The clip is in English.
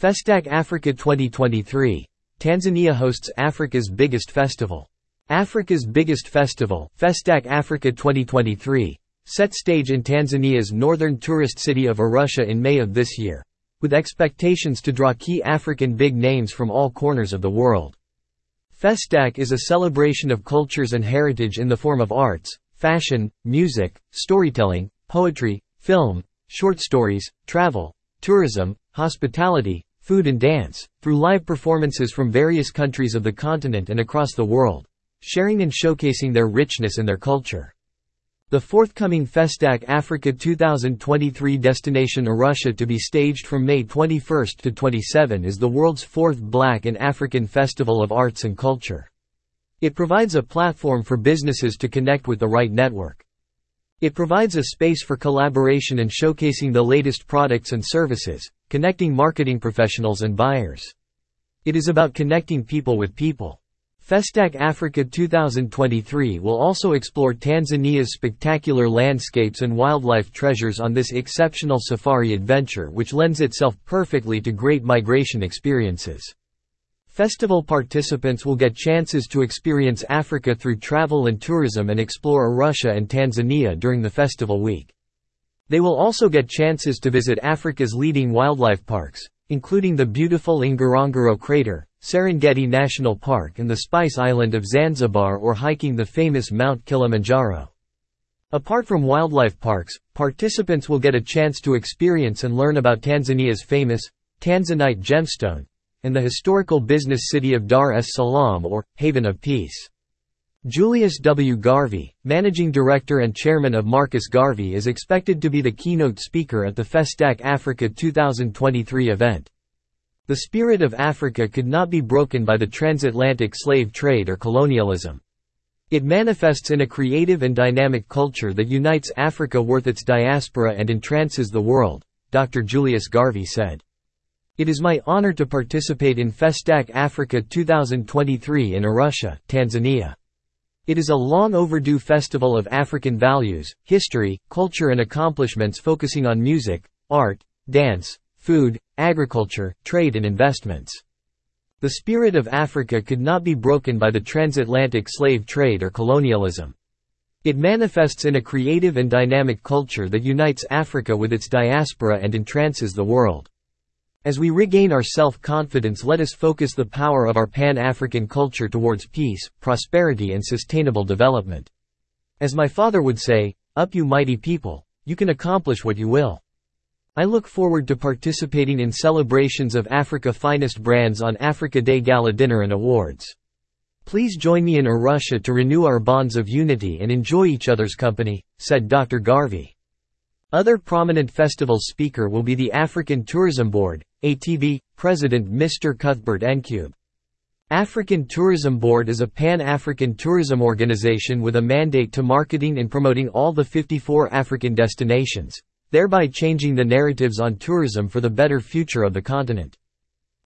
Festac Africa 2023. Tanzania hosts Africa's biggest festival. Africa's biggest festival, Festac Africa 2023, set stage in Tanzania's northern tourist city of Arusha in May of this year, with expectations to draw key African big names from all corners of the world. Festac is a celebration of cultures and heritage in the form of arts, fashion, music, storytelling, poetry, film, short stories, travel, tourism, hospitality, food and dance, through live performances from various countries of the continent and across the world, sharing and showcasing their richness and their culture. The forthcoming Festac Africa 2023 destination Arusha to be staged from May 21 to 27 is the world's fourth Black and African Festival of Arts and Culture. It provides a platform for businesses to connect with the right network. It provides a space for collaboration and showcasing the latest products and services, connecting marketing professionals and buyers. It is about connecting people with people. Festac Africa 2023 will also explore Tanzania's spectacular landscapes and wildlife treasures on this exceptional safari adventure which lends itself perfectly to great migration experiences. Festival participants will get chances to experience Africa through travel and tourism and explore Arusha and Tanzania during the festival week. They will also get chances to visit Africa's leading wildlife parks, including the beautiful Ngorongoro crater, Serengeti National Park and the Spice Island of Zanzibar or hiking the famous Mount Kilimanjaro. Apart from wildlife parks, participants will get a chance to experience and learn about Tanzania's famous Tanzanite gemstone, and the historical business city of Dar es Salaam or Haven of Peace. Julius W. Garvey, managing director and chairman of Marcus Garvey is expected to be the keynote speaker at the Festac Africa 2023 event. The spirit of Africa could not be broken by the transatlantic slave trade or colonialism. It manifests in a creative and dynamic culture that unites Africa worth its diaspora and entrances the world, Dr. Julius Garvey said. It is my honor to participate in Festac Africa 2023 in Arusha, Tanzania. It is a long overdue festival of African values, history, culture and accomplishments focusing on music, art, dance, food, agriculture, trade and investments. The spirit of Africa could not be broken by the transatlantic slave trade or colonialism. It manifests in a creative and dynamic culture that unites Africa with its diaspora and entrances the world. As we regain our self-confidence let us focus the power of our Pan-African culture towards peace, prosperity and sustainable development. As my father would say, up you mighty people, you can accomplish what you will. I look forward to participating in celebrations of Africa finest brands on Africa Day Gala Dinner and Awards. Please join me in Arusha to renew our bonds of unity and enjoy each other's company, said Dr. Garvey. Other prominent festival speaker will be the African Tourism Board, ATB, President Mr. Cuthbert Ncube. African Tourism Board is a pan-African tourism organization with a mandate to marketing and promoting all the 54 African destinations, thereby changing the narratives on tourism for the better future of the continent.